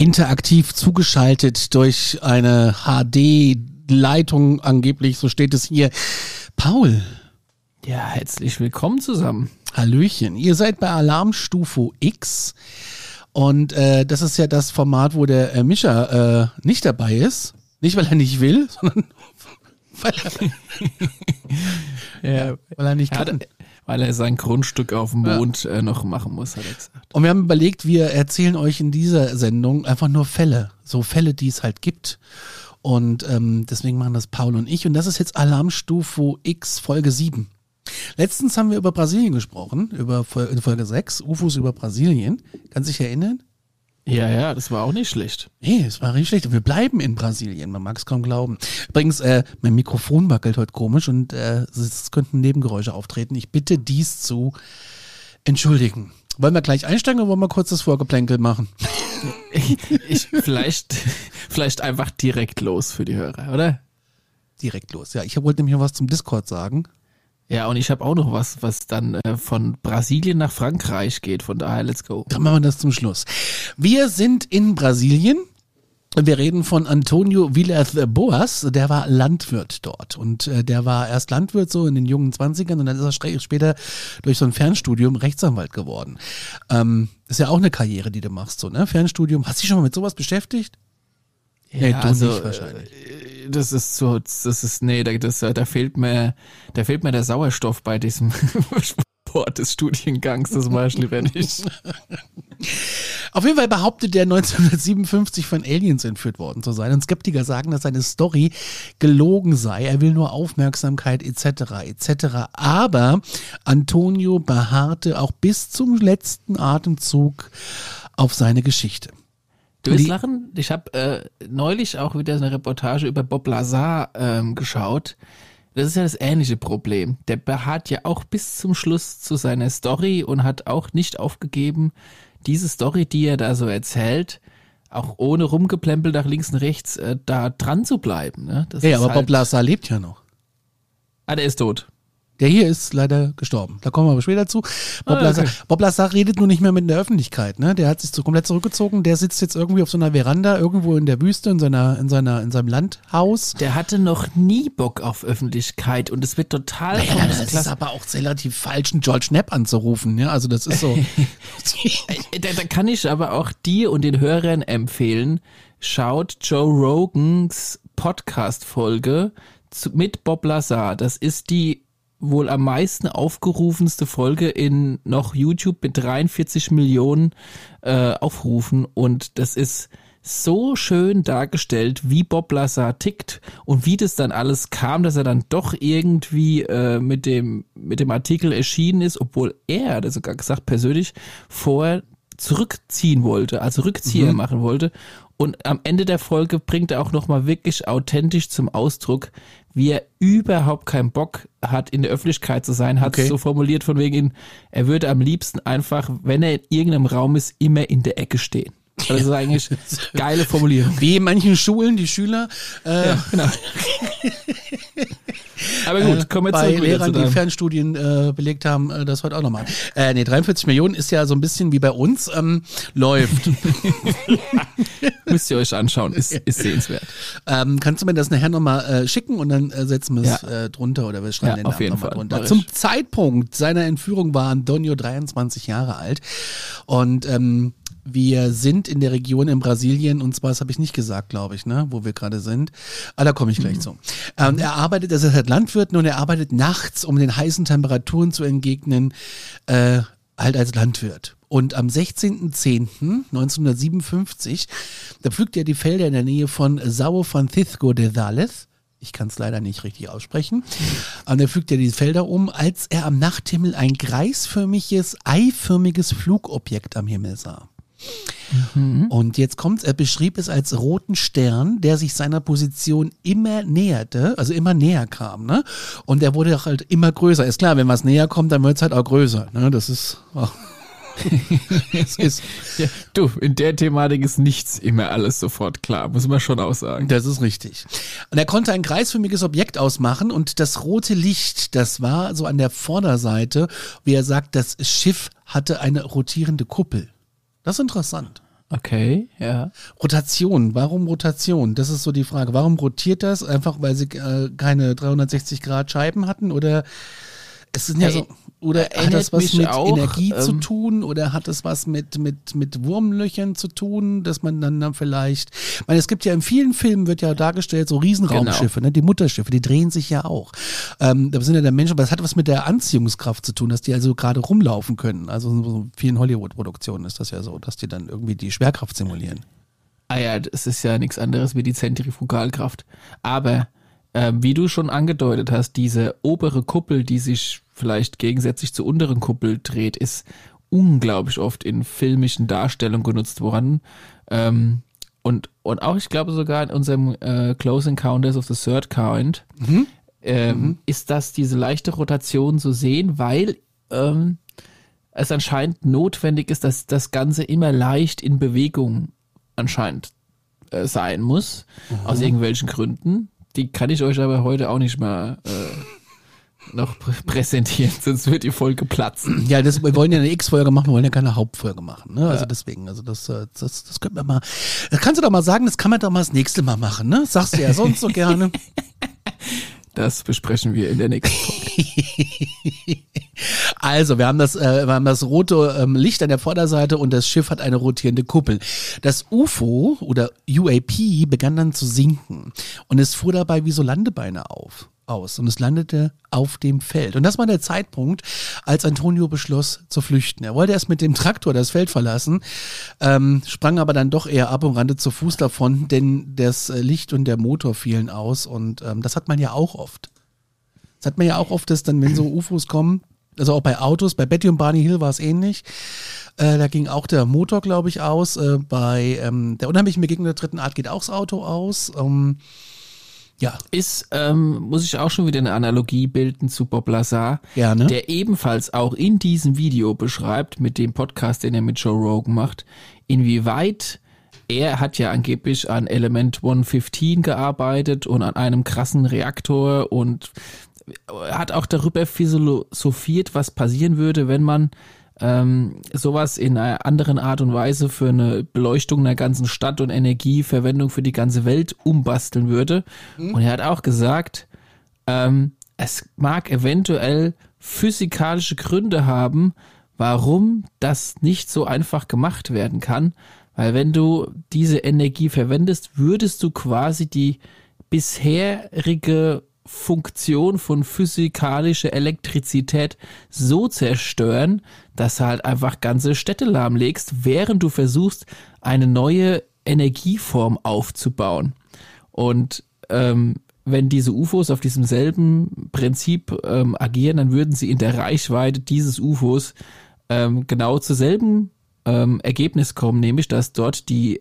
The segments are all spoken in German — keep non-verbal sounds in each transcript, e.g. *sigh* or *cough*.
interaktiv zugeschaltet durch eine HD-Leitung angeblich, so steht es hier. Paul. Ja, herzlich willkommen zusammen. Hallöchen. Ihr seid bei Alarmstufe X und äh, das ist ja das Format, wo der äh, Mischa äh, nicht dabei ist. Nicht, weil er nicht will, sondern *laughs* weil er, ja, *laughs* weil er nicht kann. Weil er sein Grundstück auf dem Mond ja. äh, noch machen muss, hat er gesagt. Und wir haben überlegt, wir erzählen euch in dieser Sendung einfach nur Fälle. So Fälle, die es halt gibt. Und ähm, deswegen machen das Paul und ich. Und das ist jetzt Alarmstufe X Folge 7. Letztens haben wir über Brasilien gesprochen, über in Folge 6, UFOs über Brasilien. Kannst du dich erinnern? Ja, ja, das war auch nicht schlecht. Nee, es war nicht schlecht. Und wir bleiben in Brasilien, man mag es kaum glauben. Übrigens, äh, mein Mikrofon wackelt heute komisch und äh, es könnten Nebengeräusche auftreten. Ich bitte dies zu entschuldigen. Wollen wir gleich einsteigen oder wollen wir kurz das Vorgeplänkel machen? Ich, *laughs* ich, vielleicht, vielleicht einfach direkt los für die Hörer, oder? Direkt los, ja. Ich wollte nämlich noch was zum Discord sagen. Ja, und ich habe auch noch was, was dann äh, von Brasilien nach Frankreich geht. Von daher, let's go. Dann machen wir das zum Schluss. Wir sind in Brasilien. Wir reden von Antonio Villas Boas, der war Landwirt dort und äh, der war erst Landwirt so in den jungen Zwanzigern und dann ist er später durch so ein Fernstudium Rechtsanwalt geworden. Ähm, ist ja auch eine Karriere, die du machst, so, ne? Fernstudium. Hast du dich schon mal mit sowas beschäftigt? Ja, nee, du also, nicht wahrscheinlich. Äh, das ist so, das ist, nee, da, das, da fehlt mir, da fehlt mir der Sauerstoff bei diesem *laughs* Sport des Studiengangs, das mache ich lieber nicht. *laughs* Auf jeden Fall behauptet der 1957 von Aliens entführt worden zu sein. Und Skeptiker sagen, dass seine Story gelogen sei. Er will nur Aufmerksamkeit etc. etc. Aber Antonio beharrte auch bis zum letzten Atemzug auf seine Geschichte. Du wirst lachen. Ich habe äh, neulich auch wieder eine Reportage über Bob Lazar ähm, geschaut. Das ist ja das ähnliche Problem. Der beharrt ja auch bis zum Schluss zu seiner Story und hat auch nicht aufgegeben, diese Story, die er da so erzählt, auch ohne rumgeplempel nach links und rechts äh, da dran zu bleiben. Ne? Das ja, aber halt Bob Lazar lebt ja noch. Ah, der ist tot. Der hier ist leider gestorben. Da kommen wir aber später zu. Bob, ah, okay. Lazar, Bob Lazar redet nur nicht mehr mit der Öffentlichkeit. Ne? Der hat sich so komplett zurückgezogen. Der sitzt jetzt irgendwie auf so einer Veranda irgendwo in der Wüste in seiner in seiner in seinem Landhaus. Der hatte noch nie Bock auf Öffentlichkeit und es wird total. Naja, das ist aber auch relativ falsch, einen George Knapp anzurufen. Ja, also das ist so. *laughs* da, da kann ich aber auch dir und den Hörern empfehlen. Schaut Joe Rogans Podcast-Folge mit Bob Lazar. Das ist die wohl am meisten aufgerufenste Folge in noch YouTube mit 43 Millionen äh, Aufrufen und das ist so schön dargestellt, wie Bob Lazar tickt und wie das dann alles kam, dass er dann doch irgendwie äh, mit dem mit dem Artikel erschienen ist, obwohl er, hat er sogar gesagt persönlich, vorher zurückziehen wollte, also Rückzieher mhm. machen wollte. Und am Ende der Folge bringt er auch nochmal wirklich authentisch zum Ausdruck, wie er überhaupt keinen Bock hat, in der Öffentlichkeit zu sein, hat okay. es so formuliert von wegen, er würde am liebsten einfach, wenn er in irgendeinem Raum ist, immer in der Ecke stehen. Das ist eigentlich geile Formulierung. Wie in manchen Schulen die Schüler. Äh, ja, genau. *laughs* Aber gut, kommen wir Bei Lehrern, die Fernstudien äh, belegt haben, äh, das heute auch nochmal. Äh, nee, 43 Millionen ist ja so ein bisschen wie bei uns. Ähm, läuft. *laughs* Müsst ihr euch anschauen, ist, ist sehenswert. Ähm, kannst du mir das nachher nochmal äh, schicken und dann äh, setzen wir es ja. äh, drunter oder wir schreiben ja, den auf jeden Fall. drunter. Zum Zeitpunkt seiner Entführung war Antonio 23 Jahre alt und ähm, wir sind in der Region in Brasilien und zwar, das habe ich nicht gesagt, glaube ich, ne, wo wir gerade sind. Ah, da komme ich gleich mhm. zu. Ähm, er arbeitet, also er ist halt Landwirt und er arbeitet nachts, um den heißen Temperaturen zu entgegnen, äh, halt als Landwirt. Und am 16.10.1957, da pflügt er die Felder in der Nähe von Sao Francisco de Sales. Ich kann es leider nicht richtig aussprechen. Und er pflügt ja die Felder um, als er am Nachthimmel ein kreisförmiges, eiförmiges Flugobjekt am Himmel sah. Mhm. Und jetzt kommt, er beschrieb es als roten Stern, der sich seiner Position immer näherte, also immer näher kam, ne? Und der wurde halt immer größer. Ist klar, wenn was näher kommt, dann wird es halt auch größer, ne? Das ist. Oh. *laughs* *laughs* es ist ja, du, in der Thematik ist nichts immer alles sofort klar, muss man schon auch sagen. Das ist richtig. Und er konnte ein kreisförmiges Objekt ausmachen und das rote Licht, das war so an der Vorderseite, wie er sagt, das Schiff hatte eine rotierende Kuppel. Das ist interessant. Okay, ja. Rotation, warum Rotation? Das ist so die Frage. Warum rotiert das? Einfach weil sie äh, keine 360 Grad Scheiben hatten oder es sind ja so oder hat das was mit auch, Energie zu ähm, tun oder hat es was mit mit mit Wurmlöchern zu tun, dass man dann, dann vielleicht, ich meine, es gibt ja in vielen Filmen wird ja dargestellt so Riesenraumschiffe, ne, die Mutterschiffe, die drehen sich ja auch. Ähm, da sind ja der Menschen, aber das hat was mit der Anziehungskraft zu tun, dass die also gerade rumlaufen können. Also in so vielen Hollywood-Produktionen ist das ja so, dass die dann irgendwie die Schwerkraft simulieren. Ah ja, das ist ja nichts anderes wie die Zentrifugalkraft. Aber ähm, wie du schon angedeutet hast, diese obere Kuppel, die sich vielleicht gegensätzlich zur unteren Kuppel dreht, ist unglaublich oft in filmischen Darstellungen genutzt worden. Ähm, und, und auch, ich glaube sogar in unserem äh, Close Encounters of the Third Kind ähm, ist das diese leichte Rotation zu sehen, weil ähm, es anscheinend notwendig ist, dass das Ganze immer leicht in Bewegung anscheinend äh, sein muss, aus irgendwelchen Gründen. Die kann ich euch aber heute auch nicht mehr äh, noch prä präsentieren, *laughs* sonst wird die Folge platzen. Ja, das, wir wollen ja eine X-Folge machen, wir wollen ja keine Hauptfolge machen. Ne? Also deswegen, also das, äh, das, das könnten wir mal. Das kannst du doch mal sagen, das kann man doch mal das nächste Mal machen, ne? Sagst du ja sonst so gerne. *laughs* Das besprechen wir in der nächsten Folge. *laughs* Also, wir haben das, äh, wir haben das rote ähm, Licht an der Vorderseite und das Schiff hat eine rotierende Kuppel. Das UFO oder UAP begann dann zu sinken und es fuhr dabei wie so Landebeine auf aus und es landete auf dem Feld. Und das war der Zeitpunkt, als Antonio beschloss zu flüchten. Er wollte erst mit dem Traktor das Feld verlassen, ähm, sprang aber dann doch eher ab und rannte zu Fuß davon, denn das äh, Licht und der Motor fielen aus und ähm, das hat man ja auch oft. Das hat man ja auch oft, dass dann, wenn so *clears throat* UFOs kommen, also auch bei Autos, bei Betty und Barney Hill war es ähnlich. Äh, da ging auch der Motor, glaube ich, aus. Äh, bei ähm, der unheimlichen Begegnung der dritten Art geht auch das Auto aus. Ähm, ja, Ist, ähm, muss ich auch schon wieder eine Analogie bilden zu Bob Lazar, Gerne. der ebenfalls auch in diesem Video beschreibt, mit dem Podcast, den er mit Joe Rogan macht, inwieweit er hat ja angeblich an Element 115 gearbeitet und an einem krassen Reaktor und hat auch darüber philosophiert, was passieren würde, wenn man ähm, sowas in einer anderen Art und Weise für eine Beleuchtung einer ganzen Stadt und Energieverwendung für die ganze Welt umbasteln würde. Und er hat auch gesagt, ähm, es mag eventuell physikalische Gründe haben, warum das nicht so einfach gemacht werden kann. Weil wenn du diese Energie verwendest, würdest du quasi die bisherige Funktion von physikalischer Elektrizität so zerstören, dass du halt einfach ganze Städte lahmlegst, während du versuchst, eine neue Energieform aufzubauen. Und ähm, wenn diese UFOs auf diesem selben Prinzip ähm, agieren, dann würden sie in der Reichweite dieses UFOs ähm, genau zur selben ähm, Ergebnis kommen, nämlich dass dort die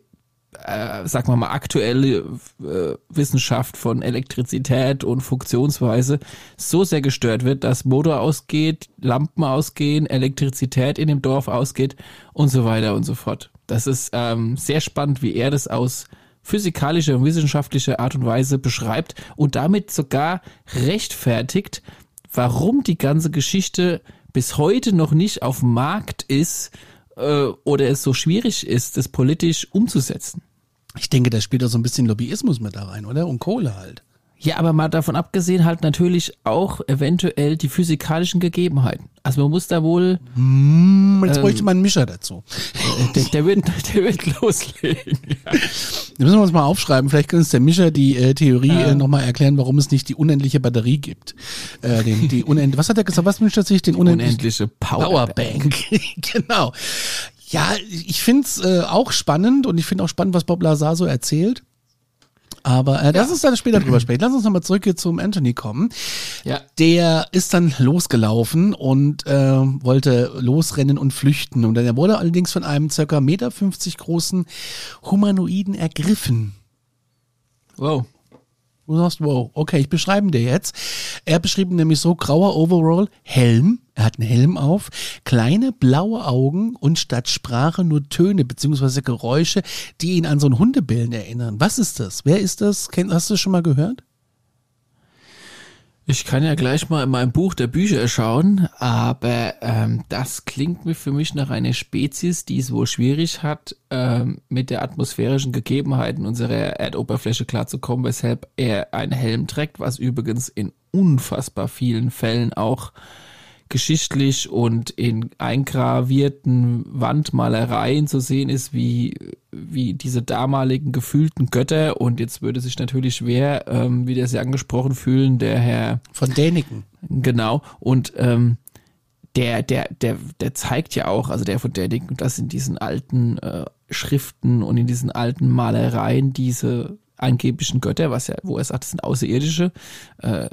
äh, sag mal mal, aktuelle äh, Wissenschaft von Elektrizität und Funktionsweise so sehr gestört wird, dass Motor ausgeht, Lampen ausgehen, Elektrizität in dem Dorf ausgeht und so weiter und so fort. Das ist ähm, sehr spannend, wie er das aus physikalischer und wissenschaftlicher Art und Weise beschreibt und damit sogar rechtfertigt, warum die ganze Geschichte bis heute noch nicht auf dem Markt ist äh, oder es so schwierig ist, das politisch umzusetzen. ich denke, da spielt auch so ein bisschen Lobbyismus mit da rein, oder? Und Kohle halt. Ja, aber mal davon abgesehen halt natürlich auch eventuell die physikalischen Gegebenheiten. Also man muss da wohl, Hm, jetzt bräuchte man einen Mischer dazu. äh, der, der, wird, *laughs* der wird loslegen. Ja. Da müssen wir uns mal aufschreiben. Vielleicht kann uns der Mischer die äh, Theorie äh, nochmal erklären, warum es nicht die unendliche Batterie gibt. Äh, den, die unend was hat er gesagt? Was wünscht er sich? Den unendlichen Unendliche Powerbank. Powerbank. *laughs* genau. Ja, ich find's äh, auch spannend und ich finde auch spannend, was Bob Lazar so erzählt. Aber äh, lass uns dann später drüber sprechen. Lass uns nochmal zurück hier zum Anthony kommen. Ja. Der ist dann losgelaufen und äh, wollte losrennen und flüchten. Und er wurde allerdings von einem circa Meter 50 großen Humanoiden ergriffen. Wow. Du sagst, wow, okay, ich beschreibe ihn dir jetzt. Er beschrieb nämlich so, grauer Overall, Helm, er hat einen Helm auf, kleine blaue Augen und statt Sprache nur Töne beziehungsweise Geräusche, die ihn an so ein Hundebellen erinnern. Was ist das? Wer ist das? Hast du das schon mal gehört? Ich kann ja gleich mal in meinem Buch der Bücher schauen, aber ähm, das klingt mir für mich nach einer Spezies, die es wohl schwierig hat, ähm, mit der atmosphärischen Gegebenheiten unserer Erdoberfläche klarzukommen, weshalb er einen Helm trägt, was übrigens in unfassbar vielen Fällen auch geschichtlich und in eingravierten Wandmalereien zu sehen ist, wie, wie diese damaligen gefühlten Götter. Und jetzt würde sich natürlich schwer, ähm, wie der Sie angesprochen fühlen, der Herr. Von Däniken. Genau. Und ähm, der, der, der, der zeigt ja auch, also der von Däniken, dass in diesen alten äh, Schriften und in diesen alten Malereien diese angeblichen Götter, was ja, wo er sagt, das sind Außerirdische, äh,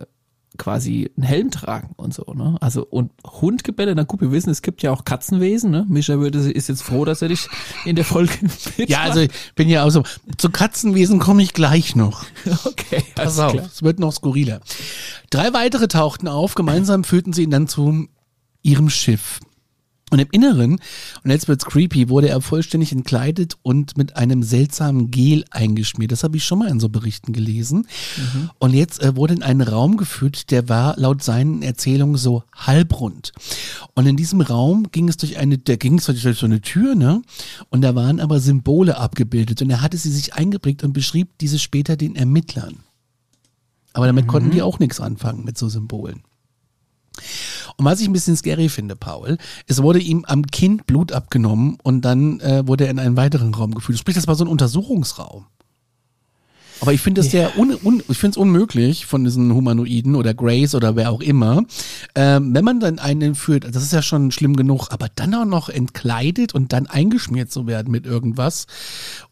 quasi einen Helm tragen und so, ne? Also und Hundgebelle, na gut, wir wissen, es gibt ja auch Katzenwesen, ne? Mischa würde ist jetzt froh, dass er dich in der Folge Ja, also ich bin ja auch so. Zu Katzenwesen komme ich gleich noch. Okay, Pass auf, es wird noch skurriler. Drei weitere tauchten auf, gemeinsam führten sie ihn dann zu ihrem Schiff. Und im Inneren, und jetzt wird's creepy, wurde er vollständig entkleidet und mit einem seltsamen Gel eingeschmiert. Das habe ich schon mal in so Berichten gelesen. Mhm. Und jetzt äh, wurde in einen Raum geführt, der war laut seinen Erzählungen so halbrund. Und in diesem Raum ging es durch eine, der ging es durch so eine Tür, ne? Und da waren aber Symbole abgebildet. Und er hatte sie sich eingeprägt und beschrieb diese später den Ermittlern. Aber damit mhm. konnten die auch nichts anfangen mit so Symbolen. Und was ich ein bisschen scary finde, Paul, es wurde ihm am Kinn Blut abgenommen und dann äh, wurde er in einen weiteren Raum geführt. Sprich, das war so ein Untersuchungsraum. Aber ich finde es ja. sehr un, un, ich finde es unmöglich von diesen Humanoiden oder Grace oder wer auch immer, ähm, wenn man dann einen entführt, das ist ja schon schlimm genug, aber dann auch noch entkleidet und dann eingeschmiert zu werden mit irgendwas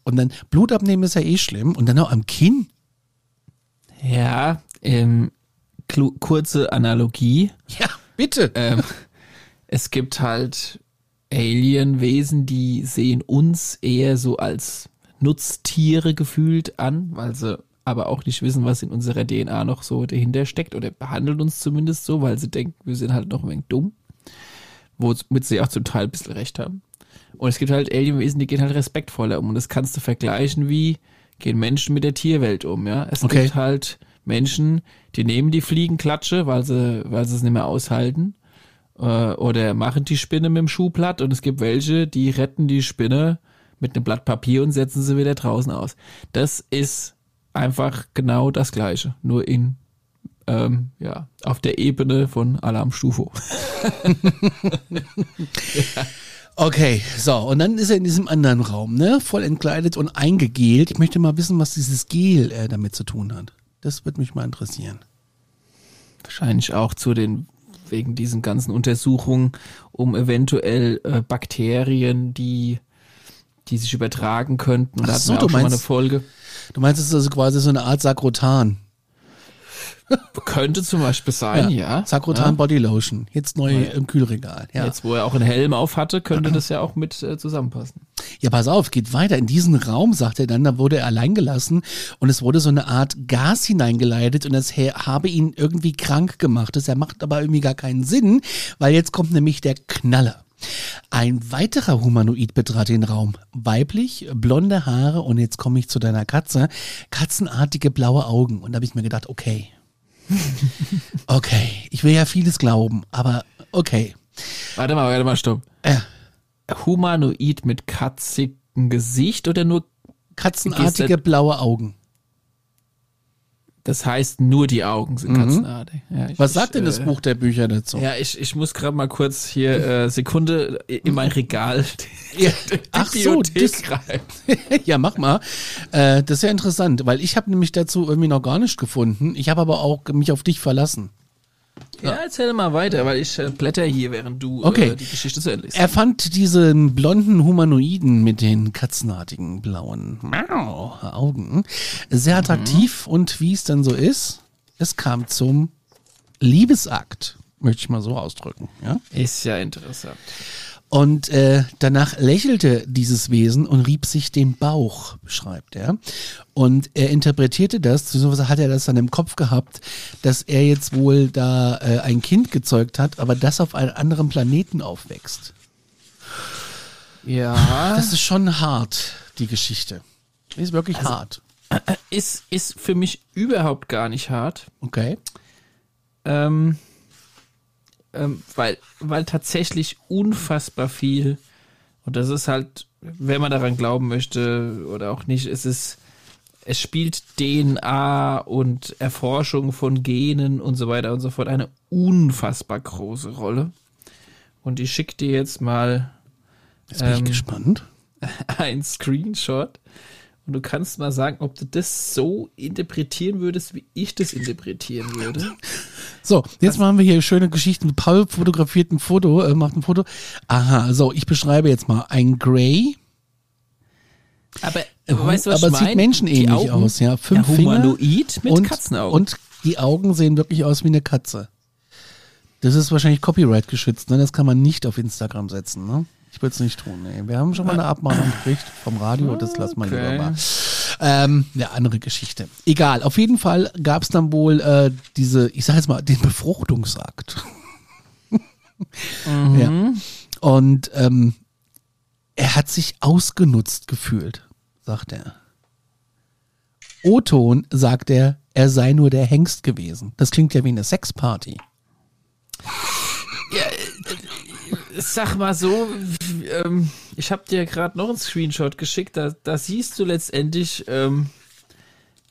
und dann Blut abnehmen ist ja eh schlimm und dann auch am Kinn. Ja, ähm, kurze Analogie. Ja, bitte. Ähm, es gibt halt Alienwesen, die sehen uns eher so als Nutztiere gefühlt an, weil sie aber auch nicht wissen, was in unserer DNA noch so dahinter steckt oder behandeln uns zumindest so, weil sie denken, wir sind halt noch ein wenig dumm. Womit sie auch zum Teil ein bisschen recht haben. Und es gibt halt Alienwesen, die gehen halt respektvoller um. Und das kannst du vergleichen, wie gehen Menschen mit der Tierwelt um, ja. Es okay. gibt halt Menschen, die nehmen die Fliegenklatsche, weil sie, weil sie es nicht mehr aushalten. Äh, oder machen die Spinne mit dem Schuh platt und es gibt welche, die retten die Spinne mit einem Blatt Papier und setzen sie wieder draußen aus. Das ist einfach genau das Gleiche, nur in ähm, ja, auf der Ebene von Alarmstufe. *laughs* Okay, so, und dann ist er in diesem anderen Raum, ne? Voll entkleidet und eingegelt. Ich möchte mal wissen, was dieses Gel äh, damit zu tun hat. Das würde mich mal interessieren. Wahrscheinlich auch zu den wegen diesen ganzen Untersuchungen, um eventuell äh, Bakterien, die die sich übertragen könnten. Und Ach so, du meinst, eine Folge. Du meinst, es ist also quasi so eine Art Sakrotan. Könnte zum Beispiel sein, ja. ja. Sakrotan ja. Body Lotion, jetzt neu ja. im Kühlregal. Ja. Jetzt, wo er auch einen Helm auf hatte, könnte das ja auch mit äh, zusammenpassen. Ja, pass auf, geht weiter. In diesen Raum, sagt er dann, da wurde er allein gelassen und es wurde so eine Art Gas hineingeleitet und das habe ihn irgendwie krank gemacht. Das macht aber irgendwie gar keinen Sinn, weil jetzt kommt nämlich der Knaller. Ein weiterer Humanoid betrat den Raum. Weiblich, blonde Haare und jetzt komme ich zu deiner Katze. Katzenartige blaue Augen. Und da habe ich mir gedacht, okay, *laughs* okay, ich will ja vieles glauben, aber okay. Warte mal, warte mal, stopp. Ja. Humanoid mit katzigem Gesicht oder nur katzenartige blaue Augen? Das heißt, nur die Augen sind mhm. katzenartig. Ja, ich, Was sagt ich, denn das äh, Buch der Bücher dazu? Ja, ich, ich muss gerade mal kurz hier äh, Sekunde in mein Regal. *laughs* ja, ach so, das, *laughs* ja, mach mal. Äh, das ist ja interessant, weil ich habe nämlich dazu irgendwie noch gar nicht gefunden. Ich habe aber auch mich auf dich verlassen. Ja, erzähl mal weiter, weil ich äh, blätter hier, während du äh, okay. äh, die Geschichte zu Ende liest. Er fand diesen blonden Humanoiden mit den katzenartigen blauen Augen sehr attraktiv mhm. und wie es dann so ist, es kam zum Liebesakt, möchte ich mal so ausdrücken. Ja? Ist ja interessant. Und äh, danach lächelte dieses Wesen und rieb sich den Bauch, beschreibt er. Und er interpretierte das, beziehungsweise hat er das dann im Kopf gehabt, dass er jetzt wohl da äh, ein Kind gezeugt hat, aber das auf einem anderen Planeten aufwächst. Ja. Das ist schon hart, die Geschichte. Ist wirklich also, hart. *clears throat* Ist, ist für mich überhaupt gar nicht hart. Okay. ähm, ähm, weil, weil tatsächlich unfassbar viel, und das ist halt, wenn man daran glauben möchte oder auch nicht, es ist, es spielt DNA und Erforschung von Genen und so weiter und so fort eine unfassbar große Rolle. Und ich schicke dir jetzt mal Jetzt bin ich Ähm, gespannt. *laughs* ein Screenshot und du kannst mal sagen, ob du das so interpretieren würdest, wie ich das interpretieren würde. *laughs* So, jetzt machen wir hier schöne Geschichten. Paul fotografiert ein Foto, äh, macht ein Foto. Aha, so, ich beschreibe jetzt mal ein Grey. Aber Äh, weißt du, was aber ich es sieht mein? menschenähnlich Die Augen- aus, ja. Fünf ja, Finger humanoid mit und, Katzenaugen. Und die Augen sehen wirklich aus wie eine Katze. Das ist wahrscheinlich Copyright geschützt, ne? Das kann man nicht auf Instagram setzen, ne? Ich würde es nicht tun, nee. Wir haben schon mal eine Abmahnung gekriegt vom Radio, das lassen wir Okay. lieber mal. Ähm, eine andere Geschichte. Egal, auf jeden Fall gab es dann wohl äh, diese, ich sage jetzt mal, den Befruchtungsakt. ja. Und ähm, er hat sich ausgenutzt gefühlt, sagt er. O-Ton sagt er, er sei nur der Hengst gewesen. Das klingt ja wie eine Sexparty. Sag mal so, ähm, ich habe dir gerade noch einen Screenshot geschickt, da, da siehst du letztendlich, ähm,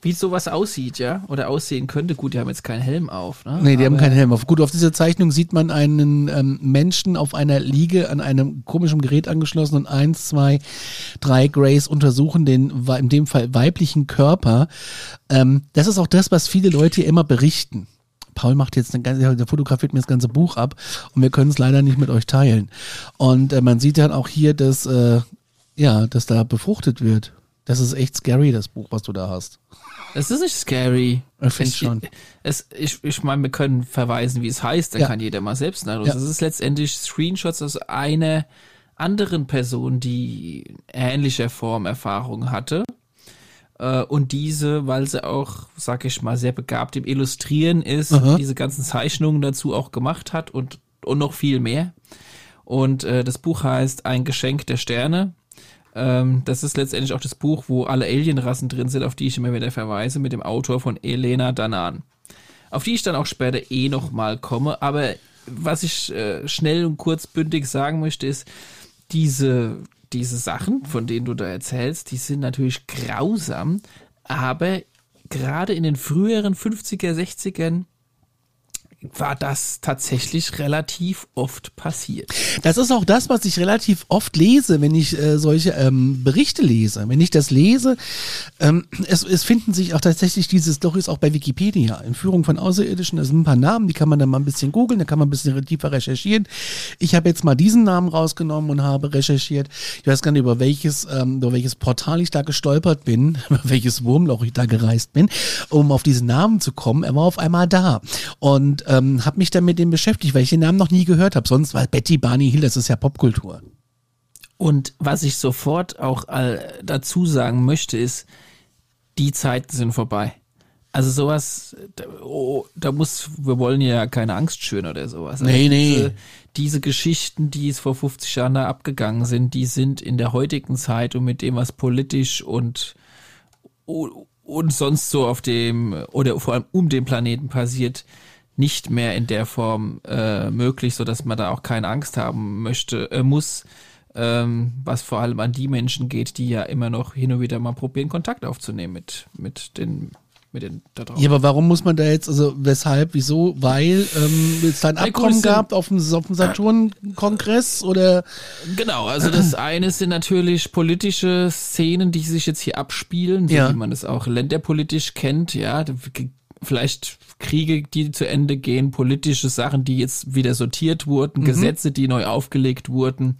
wie sowas aussieht, ja? Oder aussehen könnte. Gut, die haben jetzt keinen Helm auf, ne? Nee, die haben Aber- keinen Helm auf. Gut, auf dieser Zeichnung sieht man einen ähm, Menschen auf einer Liege an einem komischen Gerät angeschlossen und eins, zwei, drei Greys untersuchen den, in dem Fall weiblichen Körper. Ähm, das ist auch das, was viele Leute hier immer berichten. Paul macht jetzt eine ganze, der fotografiert mir das ganze Buch ab und wir können es leider nicht mit euch teilen. Und äh, man sieht dann auch hier, dass, äh, ja, dass da befruchtet wird. Das ist echt scary, das Buch, was du da hast. Es ist nicht scary. Ich finde schon. Es, ich ich meine, wir können verweisen, wie es heißt, da Ja. kann jeder mal selbst nachlesen. Ja. Es ist letztendlich Screenshots aus einer anderen Person, die ähnlicher Form Erfahrung hatte. Äh, Und diese, weil sie auch, sag ich mal, sehr begabt im Illustrieren ist, Aha. diese ganzen Zeichnungen dazu auch gemacht hat und, und noch viel mehr. Und äh, das Buch heißt Ein Geschenk der Sterne. Ähm, das ist letztendlich auch das Buch, wo alle Alienrassen drin sind, auf die ich immer wieder verweise, mit dem Autor von Elena Danan. Auf die ich dann auch später eh nochmal komme. Aber was ich äh, schnell und kurzbündig sagen möchte, ist, diese, diese Sachen, von denen du da erzählst, die sind natürlich grausam, aber gerade in den früheren 50er, 60ern war das tatsächlich relativ oft passiert. Das ist auch das, was ich relativ oft lese, wenn ich äh, solche ähm, Berichte lese. Wenn ich das lese, ähm, es, es finden sich auch tatsächlich diese Stories auch bei Wikipedia. In Führung von Außerirdischen, das sind ein paar Namen, die kann man dann mal ein bisschen googeln, da kann man ein bisschen tiefer recherchieren. Ich habe jetzt mal diesen Namen rausgenommen und habe recherchiert. Ich weiß gar nicht, über welches, ähm, über welches Portal ich da gestolpert bin, *laughs* über welches Wurmloch ich da gereist bin, um auf diesen Namen zu kommen. Er war auf einmal da. Und ähm, habe mich dann mit dem beschäftigt, weil ich den Namen noch nie gehört habe. Sonst war Betty Barney Hill, das ist ja Popkultur. Und was ich sofort auch äh, dazu sagen möchte, ist, die Zeiten sind vorbei. Also sowas, da, oh, da muss, wir wollen ja keine Angst schüren oder sowas. Aber Nee, nee. Diese, diese Geschichten, die es vor 50 Jahren da abgegangen sind, die sind in der heutigen Zeit und mit dem, was politisch und, und sonst so auf dem, oder vor allem um den Planeten passiert, nicht mehr in der Form äh, möglich, so dass man da auch keine Angst haben möchte, äh, muss, ähm, was vor allem an die Menschen geht, die ja immer noch hin und wieder mal probieren, Kontakt aufzunehmen mit, mit den, mit den da draußen. Ja, aber warum muss man da jetzt, also weshalb, wieso? Weil ähm, es da ein Weil Abkommen gab auf dem, auf dem Saturn-Kongress oder Genau, also das *clears throat* eine sind natürlich politische Szenen, die sich jetzt hier abspielen, so Ja. wie man es auch länderpolitisch kennt, ja, vielleicht Kriege, die zu Ende gehen, politische Sachen, die jetzt wieder sortiert wurden, Gesetze, die neu aufgelegt wurden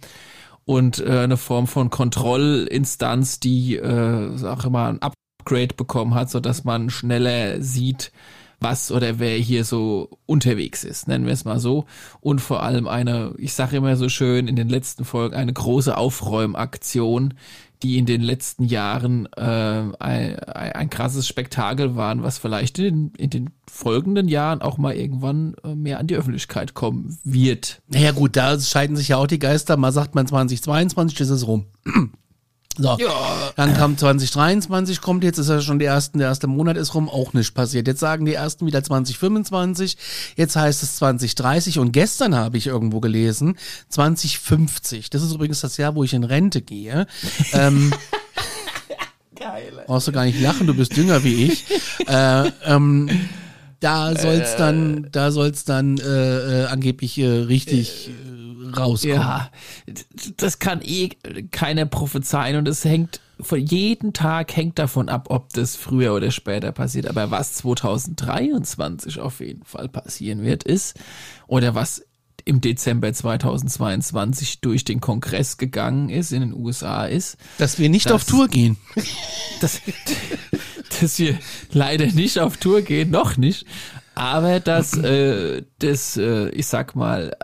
und äh, eine Form von Kontrollinstanz, die äh, sag ich mal ein Upgrade bekommen hat, so dass man schneller sieht, was oder wer hier so unterwegs ist, nennen wir es mal so. Und vor allem eine, ich sage immer so schön in den letzten Folgen, eine große Aufräumaktion, die in den letzten Jahren äh, ein, ein, krasses Spektakel waren, was vielleicht in, in den folgenden Jahren auch mal irgendwann äh, mehr an die Öffentlichkeit kommen wird. Naja gut, da scheiden sich ja auch die Geister. Mal sagt man 2022, das ist rum. So, dann kam 2023, kommt jetzt, ist ja schon der erste, der erste Monat ist rum, auch nicht passiert. Jetzt sagen die ersten wieder 2025, jetzt heißt es 2030 und gestern habe ich irgendwo gelesen, 2050. Das ist übrigens das Jahr, wo ich in Rente gehe. ähm, *laughs* Geil. Brauchst du gar nicht lachen, du bist jünger wie ich. äh, ähm, da soll's dann, da soll's dann äh, äh, angeblich äh, richtig äh, rauskommen. Ja, das kann eh keiner prophezeien und es hängt von jeden Tag hängt davon ab, ob das früher oder später passiert. Aber was 2023 auf jeden Fall passieren wird, ist, oder was im Dezember 2022 durch den Kongress gegangen ist in den USA ist. Dass wir nicht dass, auf Tour gehen. *laughs* *laughs* Dass, dass wir leider nicht auf Tour gehen, noch nicht. Aber dass äh, das, äh, ich sag mal,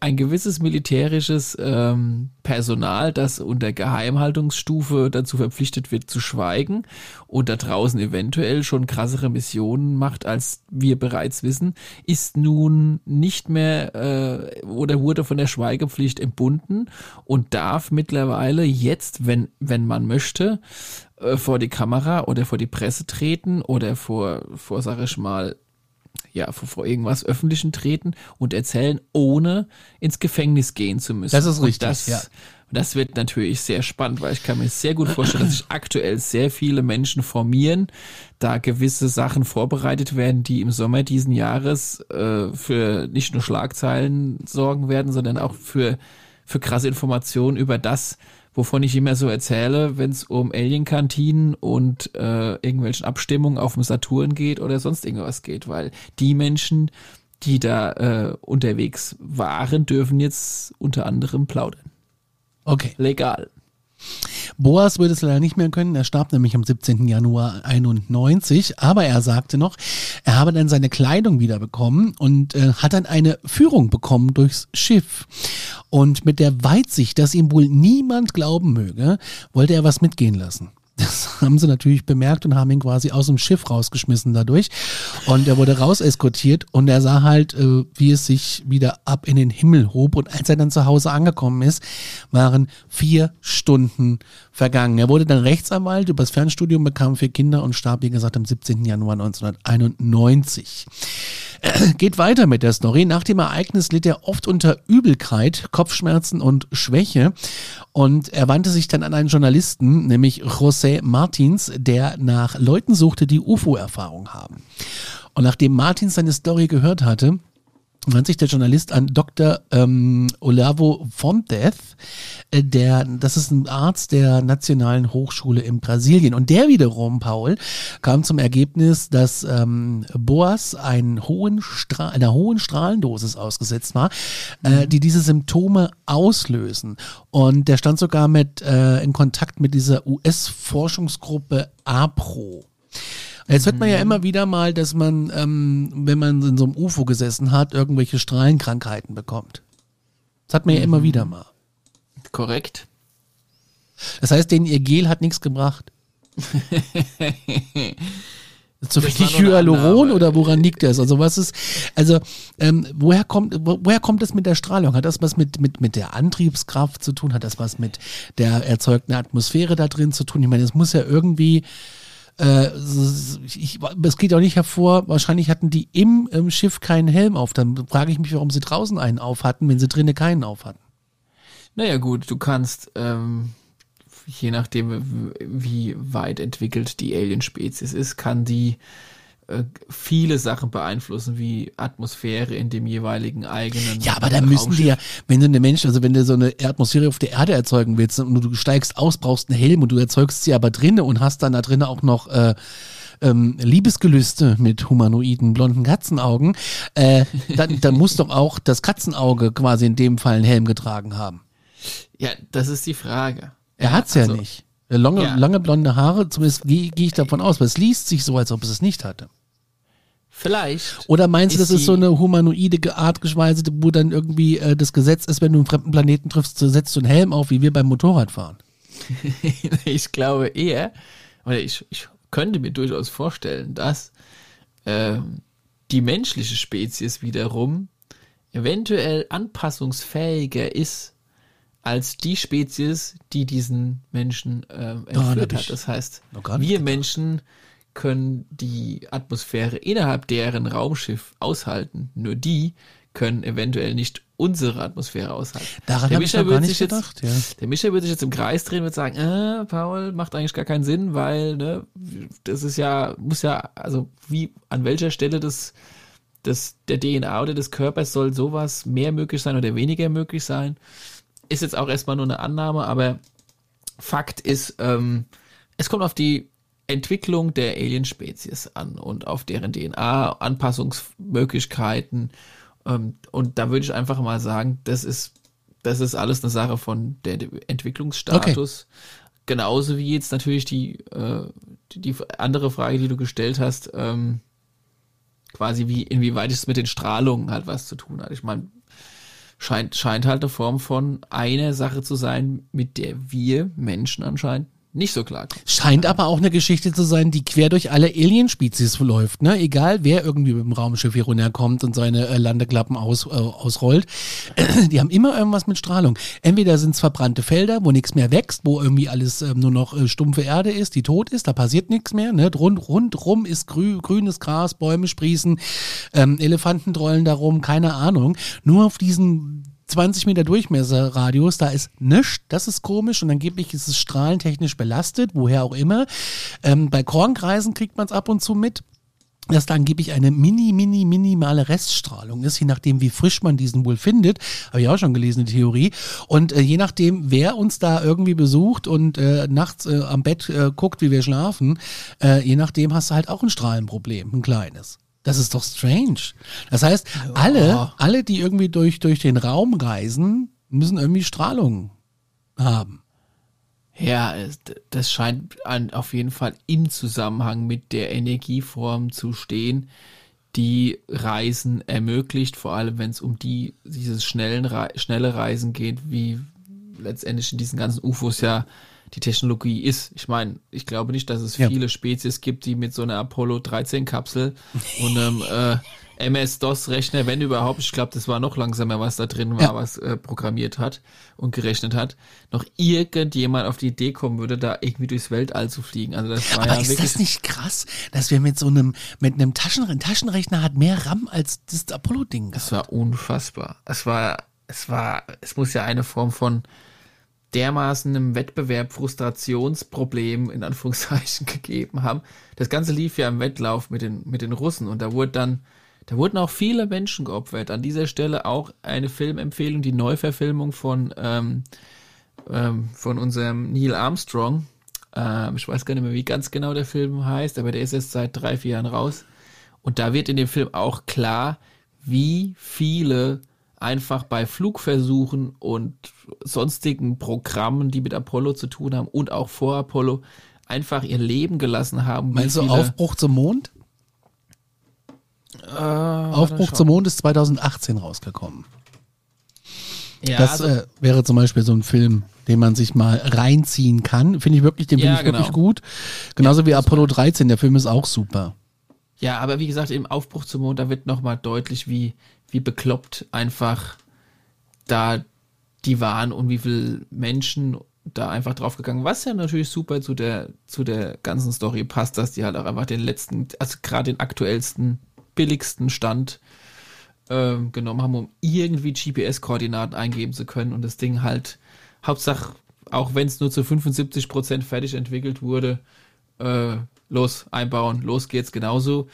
ein gewisses militärisches ähm, Personal, das unter Geheimhaltungsstufe dazu verpflichtet wird zu schweigen und da draußen eventuell schon krassere Missionen macht, als wir bereits wissen, ist nun nicht mehr äh, oder wurde von der Schweigepflicht entbunden und darf mittlerweile jetzt, wenn, wenn man möchte, äh, vor die Kamera oder vor die Presse treten oder vor, vor sag ich mal, ja, vor, irgendwas Öffentlichen treten und erzählen, ohne ins Gefängnis gehen zu müssen. Das ist richtig, das, ja. Das wird natürlich sehr spannend, weil ich kann mir sehr gut vorstellen, dass sich aktuell sehr viele Menschen formieren, da gewisse Sachen vorbereitet werden, die im Sommer diesen Jahres äh, für nicht nur Schlagzeilen sorgen werden, sondern auch für, für krasse Informationen über das, wovon ich immer so erzähle, wenn es um Alien-Kantinen und äh, irgendwelchen Abstimmungen auf dem Saturn geht oder sonst irgendwas geht, weil die Menschen, die da äh, unterwegs waren, dürfen jetzt unter anderem plaudern. Okay. Legal. Boas würde es leider nicht mehr können. Er starb nämlich am 17. Januar 91. Aber er sagte noch, er habe dann seine Kleidung wiederbekommen und äh, hat dann eine Führung bekommen durchs Schiff. Und mit der Weitsicht, dass ihm wohl niemand glauben möge, wollte er was mitgehen lassen. Das haben sie natürlich bemerkt und haben ihn quasi aus dem Schiff rausgeschmissen dadurch. Und er wurde raus eskortiert und er sah halt, äh, wie es sich wieder ab in den Himmel hob. Und als er dann zu Hause angekommen ist, waren vier Stunden vergangen. Er wurde dann Rechtsanwalt, übers Fernstudium bekam vier Kinder und starb, wie gesagt, am 17. Januar 1991. *clears throat* Geht weiter mit der Story. Nach dem Ereignis litt er oft unter Übelkeit, Kopfschmerzen und Schwäche. Und er wandte sich dann an einen Journalisten, nämlich José Martins, der nach Leuten suchte, die UFO-Erfahrung haben. Und nachdem Martins seine Story gehört hatte, wandte sich der Journalist an Dr. Ähm, Olavo Fontez, äh, der, das ist ein Arzt der Nationalen Hochschule in Brasilien. Und der wiederum, Paul, kam zum Ergebnis, dass ähm, Boas einen hohen Stra einer hohen Strahlendosis ausgesetzt war, äh, mhm. die diese Symptome auslösen. Und der stand sogar mit äh, in Kontakt mit dieser US-Forschungsgruppe APRO. Jetzt hört man ja mhm. immer wieder mal, dass man, ähm, wenn man in so einem UFO gesessen hat, irgendwelche Strahlenkrankheiten bekommt. Das hat man ja immer mhm. wieder mal. Korrekt. Das heißt, den ihr Gel hat nichts gebracht. *laughs* Zu wenig Hyaluron oder woran liegt das? Also was ist, also ähm, woher kommt, wo, woher kommt das mit der Strahlung? Hat das was mit, mit, mit der Antriebskraft zu tun? Hat das was mit der erzeugten Atmosphäre da drin zu tun? Ich meine, es muss ja irgendwie, äh, ich, es geht auch nicht hervor, wahrscheinlich hatten die im, im Schiff keinen Helm auf. Dann frage ich mich, warum sie draußen einen auf hatten, wenn sie drinnen keinen auf hatten. Naja gut, du kannst, ähm, je nachdem, wie weit entwickelt die Alien-Spezies ist, kann die äh, viele Sachen beeinflussen, wie Atmosphäre in dem jeweiligen eigenen. Ja, aber da müssen die ja, wenn du eine Mensch, also wenn du so eine Atmosphäre auf der Erde erzeugen willst und du steigst aus, brauchst einen Helm und du erzeugst sie aber drinnen und hast dann da drinnen auch noch äh, ähm, Liebesgelüste mit humanoiden blonden Katzenaugen, äh, dann, dann muss doch auch das Katzenauge quasi in dem Fall einen Helm getragen haben. Ja, das ist die Frage. Er hat's also, ja nicht. Lange, ja. lange blonde Haare, zumindest gehe geh ich davon aus, weil es liest sich so, als ob es es nicht hatte. Vielleicht. Oder meinst du, das ist so eine humanoide Artgeschweise, wo dann irgendwie äh, das Gesetz ist, wenn du einen fremden Planeten triffst, setzt du einen Helm auf, wie wir beim Motorradfahren? *laughs* ich glaube eher, oder ich, ich könnte mir durchaus vorstellen, dass äh, die menschliche Spezies wiederum eventuell anpassungsfähiger ist als die Spezies, die diesen Menschen äh, entführt natürlich. hat. Das heißt, wir gedacht. Menschen können die Atmosphäre innerhalb deren Raumschiff aushalten. Nur die können eventuell nicht unsere Atmosphäre aushalten. Daran Der habe ich noch gar nicht sich jetzt- gedacht. Ja. Der Mischa würde sich jetzt im Kreis drehen und sagen, äh, Paul, macht eigentlich gar keinen Sinn, weil, ne, das ist ja, muss ja, also wie, an welcher Stelle des, des, der DNA oder des Körpers soll sowas mehr möglich sein oder weniger möglich sein? Ist jetzt auch erstmal nur eine Annahme, aber Fakt ist, ähm, es kommt auf die Entwicklung der Alienspezies an und auf deren DNA, Anpassungsmöglichkeiten. Ähm, und da würde ich einfach mal sagen, das ist, das ist alles eine Sache von der Entwicklungsstatus. Genauso wie jetzt natürlich die, äh, die, die andere Frage, die du gestellt hast, ähm, quasi wie, inwieweit es mit den Strahlungen halt was zu tun hat. Ich meine, scheint, scheint halt eine Form von einer Sache zu sein, mit der wir Menschen anscheinend nicht so klar. Scheint aber auch eine Geschichte zu sein, die quer durch alle Alien-Spezies läuft. Ne? Egal, wer irgendwie mit dem Raumschiff hier runterkommt und seine äh, Landeklappen aus, äh, ausrollt. *clears throat* Die haben immer irgendwas mit Strahlung. Entweder sind es verbrannte Felder, wo nichts mehr wächst, wo irgendwie alles ähm, nur noch äh, stumpfe Erde ist, die tot ist, da passiert nichts mehr. Ne? Rund, rundrum ist grü grünes Gras, Bäume sprießen, ähm, Elefanten trollen darum, keine Ahnung. Nur auf diesen 20 Meter Durchmesserradius, da ist nichts, das ist komisch und angeblich ist es strahlentechnisch belastet, woher auch immer. Ähm, bei Kornkreisen kriegt man es ab und zu mit dass da angeblich eine mini, mini, minimale Reststrahlung ist, je nachdem, wie frisch man diesen wohl findet. Habe ich auch schon gelesen, die Theorie. Und äh, je nachdem, wer uns da irgendwie besucht und äh, nachts äh, am Bett äh, guckt, wie wir schlafen, äh, je nachdem hast du halt auch ein Strahlenproblem, ein kleines. Das ist doch strange. Das heißt, alle, alle, die irgendwie durch, durch den Raum reisen, müssen irgendwie Strahlung haben. Ja, das scheint an, auf jeden Fall im Zusammenhang mit der Energieform zu stehen, die Reisen ermöglicht, vor allem wenn es um die dieses schnellen schnelle Reisen geht, wie letztendlich in diesen ganzen UFOs ja die Technologie ist. Ich meine, ich glaube nicht, dass es Ja. viele Spezies gibt, die mit so einer Apollo 13 Kapsel *laughs* und einem äh, MS-DOS-Rechner, wenn überhaupt, ich glaube, das war noch langsamer, was da drin war, Ja. was äh, programmiert hat und gerechnet hat, noch irgendjemand auf die Idee kommen würde, da irgendwie durchs Weltall zu fliegen. Also das war Aber ja ist wirklich das nicht krass, dass wir mit so einem, mit einem Taschenrechner, Taschenrechner hat mehr RAM als das Apollo-Ding gehabt. war unfassbar. Es war, es war, es muss ja eine Form von dermaßen einem Wettbewerb, Frustrationsproblem in Anführungszeichen *laughs* gegeben haben. Das Ganze lief ja im Wettlauf mit den, mit den Russen und da wurde dann, da wurden auch viele Menschen geopfert. An dieser Stelle auch eine Filmempfehlung, die Neuverfilmung von, ähm, ähm, von unserem Neil Armstrong. Ähm, ich weiß gar nicht mehr, wie ganz genau der Film heißt, aber der ist jetzt seit drei, vier Jahren raus. Und da wird in dem Film auch klar, wie viele einfach bei Flugversuchen und sonstigen Programmen, die mit Apollo zu tun haben und auch vor Apollo, einfach ihr Leben gelassen haben. Meinst du Aufbruch zum Mond? Äh, Aufbruch zum Mond ist 2018 rausgekommen. ja, Das also, äh, wäre zum Beispiel so ein Film, den man sich mal reinziehen kann. Finde ich wirklich, den finde Ja, ich wirklich genau. gut. Genauso wie Apollo 13, der Film ist auch super. ja, aber wie gesagt, im Aufbruch zum Mond, da wird nochmal deutlich, wie, wie bekloppt einfach da die waren und wie viele Menschen da einfach draufgegangen, was ja natürlich super zu der, zu der ganzen Story passt, dass die halt auch einfach den letzten, also gerade den aktuellsten, billigsten Stand ähm, genommen haben, um irgendwie GPS-Koordinaten eingeben zu können und das Ding halt, Hauptsache, auch wenn es nur zu 75% fertig entwickelt wurde, äh, los, einbauen, los geht's genauso.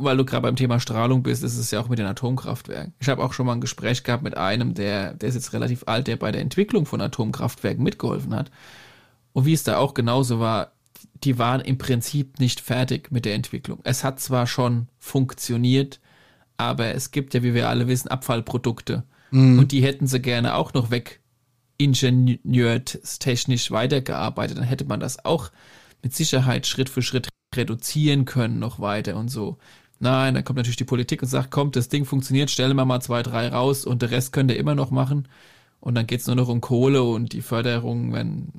Weil du gerade beim Thema Strahlung bist, ist es ja auch mit den Atomkraftwerken. Ich habe auch schon mal ein Gespräch gehabt mit einem, der, der ist jetzt relativ alt, der bei der Entwicklung von Atomkraftwerken mitgeholfen hat. Und wie es da auch genauso war, die waren im Prinzip nicht fertig mit der Entwicklung. Es hat zwar schon funktioniert, aber es gibt ja, wie wir alle wissen, Abfallprodukte. Und die hätten sie gerne auch noch weg ingenieurtechnisch weitergearbeitet. Dann hätte man das auch mit Sicherheit Schritt für Schritt reduzieren können noch weiter und so. Nein, dann kommt natürlich die Politik und sagt, kommt, das Ding funktioniert, stellen wir mal zwei, drei raus und der Rest könnt ihr immer noch machen. Und dann geht's nur noch um Kohle und die Förderungen werden,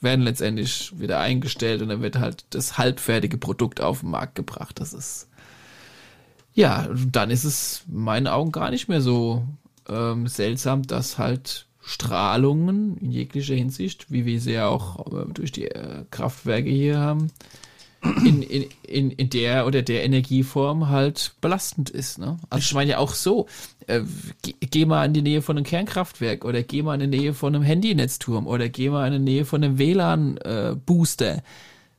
werden letztendlich wieder eingestellt und dann wird halt das halbfertige Produkt auf den Markt gebracht. Das ist, ja, dann ist es in meinen Augen gar nicht mehr so ähm, seltsam, dass halt Strahlungen in jeglicher Hinsicht, wie wir sie ja auch äh, durch die äh, Kraftwerke hier haben, in, in, in, der oder der Energieform halt belastend ist. Ne? Also ich meine ja auch so, äh, geh, geh, mal in die Nähe von einem Kernkraftwerk oder geh mal in die Nähe von einem Handynetzturm oder geh mal in die Nähe von einem WLAN-Booster. Äh,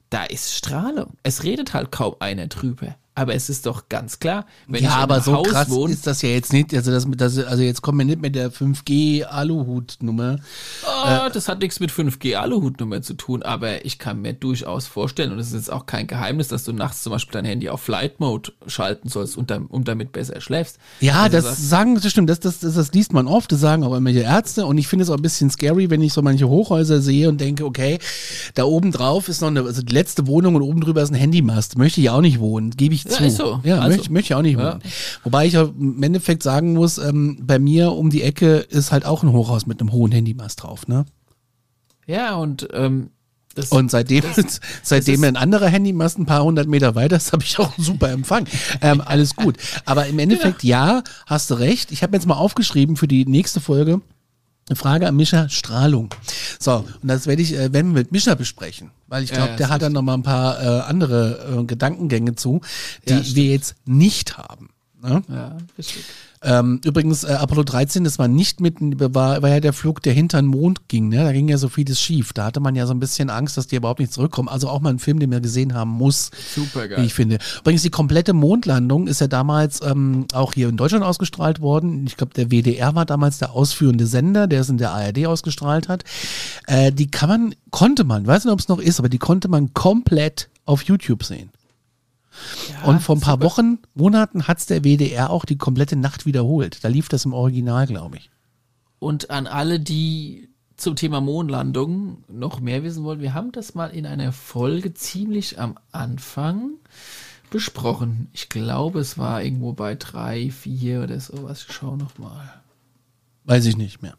da ist Strahlung. Es redet halt kaum einer drüber. Aber es ist doch ganz klar, wenn ja, ich aber so Haus krass wohne, ist das ja jetzt nicht. Also, das, das, also jetzt kommen wir nicht mit der 5G Aluhut-Nummer. Oh, das hat nichts mit 5G Aluhutnummer zu tun, aber ich kann mir durchaus vorstellen, und es ist jetzt auch kein Geheimnis, dass du nachts zum Beispiel dein Handy auf Flight Mode schalten sollst, und dann, um damit besser schläfst. Ja, Also das sagen, das stimmt, das, das, das, das liest man oft, das sagen auch irgendwelche Ärzte und ich finde es auch ein bisschen scary, wenn ich so manche Hochhäuser sehe und denke, okay, da oben drauf ist noch eine, also die letzte Wohnung und oben drüber ist ein Handymast. Möchte ich auch nicht wohnen, gebe ich Ja, zu. ist so. Ja, Also, möchte, möchte ich auch nicht ja. wohnen. Wobei ich im Endeffekt sagen muss, ähm, bei mir um die Ecke ist halt auch ein Hochhaus mit einem hohen Handymast drauf, ne? Ja, und ähm, das, Und seitdem, *laughs* seitdem ist- ein anderer Handymast ein paar hundert Meter weiter ist, *laughs* habe ich auch einen super Empfang. Ähm, alles gut. Aber im Endeffekt, ja, hast du recht. Ich habe jetzt mal aufgeschrieben für die nächste Folge eine Frage an Mischa Strahlung. So, und das werde ich, äh, wenn wir mit Mischa besprechen, weil ich Ja, glaube, ja, der ist hat dann noch mal ein paar äh, andere äh, Gedankengänge zu, die Ja, wir jetzt nicht haben. Ne? ja, richtig. Ähm, übrigens, äh, Apollo 13, das war nicht mit, war, war ja der Flug, der hinter den Mond ging, ne? Da ging ja so vieles schief. Da hatte man ja so ein bisschen Angst, dass die überhaupt nicht zurückkommen. Also auch mal ein Film, den man gesehen haben muss, Super wie ich finde. Übrigens, die komplette Mondlandung ist ja damals ähm, auch hier in Deutschland ausgestrahlt worden. Ich glaube, der WDR war damals der ausführende Sender, der es in der ARD ausgestrahlt hat. Äh, die kann man, konnte man, weiß nicht, ob es noch ist, aber die konnte man komplett auf YouTube sehen. Und vor ein paar super. Wochen, Monaten hat's der WDR auch die komplette Nacht wiederholt. Da lief das im Original, glaube ich. Und an alle, die zum Thema Mondlandung noch mehr wissen wollen, wir haben das mal in einer Folge ziemlich am Anfang besprochen. Ich glaube, es war irgendwo bei drei, vier oder sowas. Ich schau noch mal. Weiß ich nicht mehr.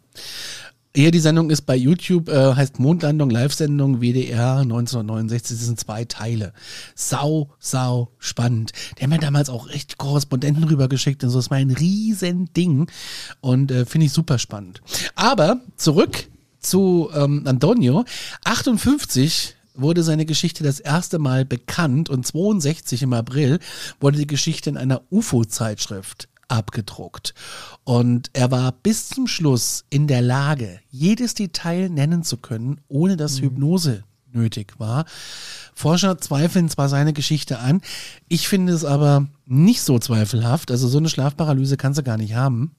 Hier, die Sendung ist bei YouTube, äh, heißt Mondlandung, Live-Sendung, WDR 1969. Das sind zwei Teile. Sau, sau spannend. Die haben ja damals auch echt Korrespondenten rübergeschickt und so. Das war ein riesen Ding. Und äh, finde ich super spannend. Aber zurück zu ähm, Antonio. 58 wurde seine Geschichte das erste Mal bekannt und 62 im April wurde die Geschichte in einer UFO-Zeitschrift abgedruckt. Und er war bis zum Schluss in der Lage, jedes Detail nennen zu können, ohne dass Hypnose nötig war. Forscher zweifeln zwar seine Geschichte an, ich finde es aber nicht so zweifelhaft. Also so eine Schlafparalyse kannst du gar nicht haben.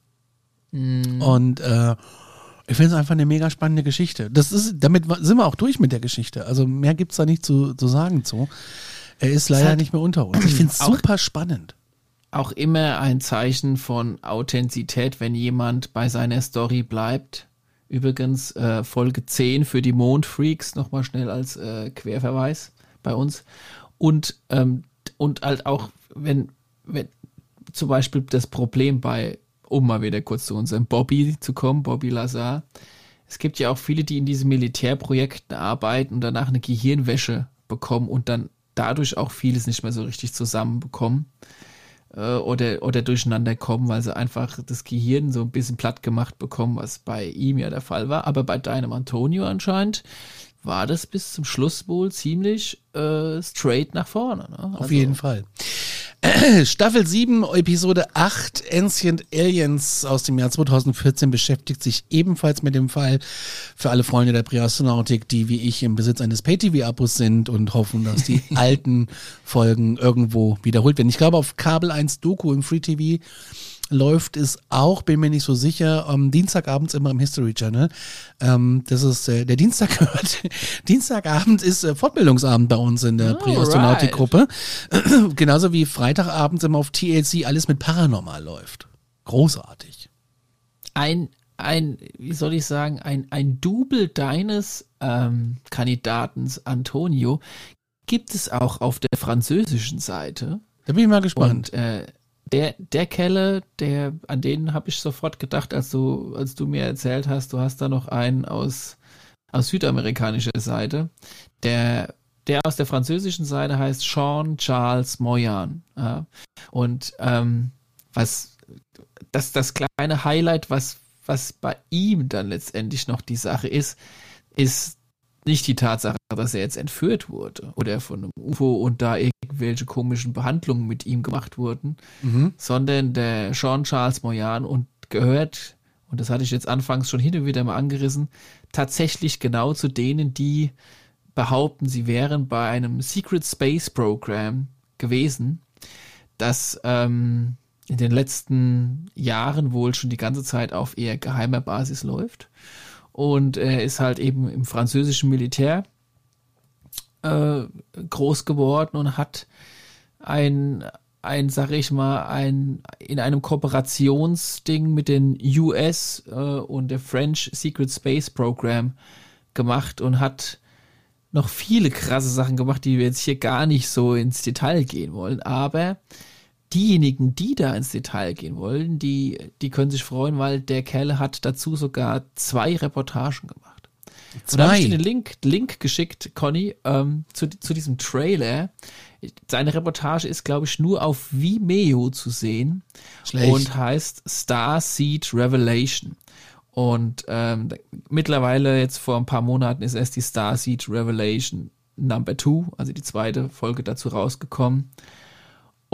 Und äh, ich finde es einfach eine mega spannende Geschichte. Das ist, damit sind wir auch durch mit der Geschichte. Also mehr gibt's da nicht zu, zu sagen zu. Er ist leider halt nicht mehr unter uns. Ich finde es super spannend. Auch immer ein Zeichen von Authentizität, wenn jemand bei seiner Story bleibt. Übrigens äh, Folge 10 für die Mondfreaks, nochmal schnell als äh, Querverweis bei uns. Und, ähm, und halt auch, wenn, wenn zum Beispiel das Problem bei, um mal wieder kurz zu unserem Bobby zu kommen, Bobby Lazar. Es gibt ja auch viele, die in diesen Militärprojekten arbeiten und danach eine Gehirnwäsche bekommen und dann dadurch auch vieles nicht mehr so richtig zusammenbekommen äh, oder, oder durcheinander kommen, weil sie einfach das Gehirn so ein bisschen platt gemacht bekommen, was bei ihm ja der Fall war. Aber bei deinem Antonio anscheinend war das bis zum Schluss wohl ziemlich äh, straight nach vorne. Ne? Auf jeden Fall. *clears throat* Staffel 7, Episode 8, Ancient Aliens aus dem Jahr 2014 beschäftigt sich ebenfalls mit dem Fall für alle Freunde der Präastronautik, die wie ich im Besitz eines Pay-TV-Abos sind und hoffen, dass die *laughs* alten Folgen irgendwo wiederholt werden. Ich glaube, auf Kabel 1 Doku im Free TV läuft es auch, bin mir nicht so sicher, am Dienstagabends immer im History Channel. Ähm, das ist äh, der Dienstag *laughs* gehört. Dienstagabend ist äh, Fortbildungsabend bei uns in der Alright. Präastronautik-Gruppe. *clears throat* Genauso wie Freitagabends immer auf TLC alles mit Paranormal läuft. Großartig. ein, ein, wie soll ich sagen, ein, ein Double deines ähm, Kandidatens Antonio gibt es auch auf der französischen Seite. Da bin ich mal gespannt. Und äh, der, der Kelle, der, an den habe ich sofort gedacht, als du, als du mir erzählt hast, du hast da noch einen aus, aus südamerikanischer Seite. Der, der aus der französischen Seite heißt Jean Charles Moyan. Ja. Und ähm, was das, das kleine Highlight, was was bei ihm dann letztendlich noch die Sache ist, ist nicht die Tatsache, dass er jetzt entführt wurde oder von einem UFO und da irgendwelche komischen Behandlungen mit ihm gemacht wurden, mhm. sondern der Jean Charles Moyan und gehört, und das hatte ich jetzt anfangs schon hin und wieder mal angerissen, tatsächlich genau zu denen, die behaupten, sie wären bei einem Secret Space Program gewesen, das ähm, in den letzten Jahren wohl schon die ganze Zeit auf eher geheimer Basis läuft. Und er ist halt eben im französischen Militär äh, groß geworden und hat ein, ein, sag ich mal, ein, in einem Kooperationsding mit den US äh, und der French Secret Space Program gemacht und hat noch viele krasse Sachen gemacht, die wir jetzt hier gar nicht so ins Detail gehen wollen. Aber diejenigen, die da ins Detail gehen wollen, die, die können sich freuen, weil der Kerl hat dazu sogar zwei Reportagen gemacht. Zwei. Und da habe ich dir den Link, Link geschickt, Conny, ähm, zu, zu diesem Trailer. Seine Reportage ist, glaube ich, nur auf Vimeo zu sehen Schlecht. und heißt Star Seed Revelation. Und ähm, mittlerweile, jetzt vor ein paar Monaten, ist erst die Star Seed Revelation Number Two, also die zweite Folge dazu rausgekommen.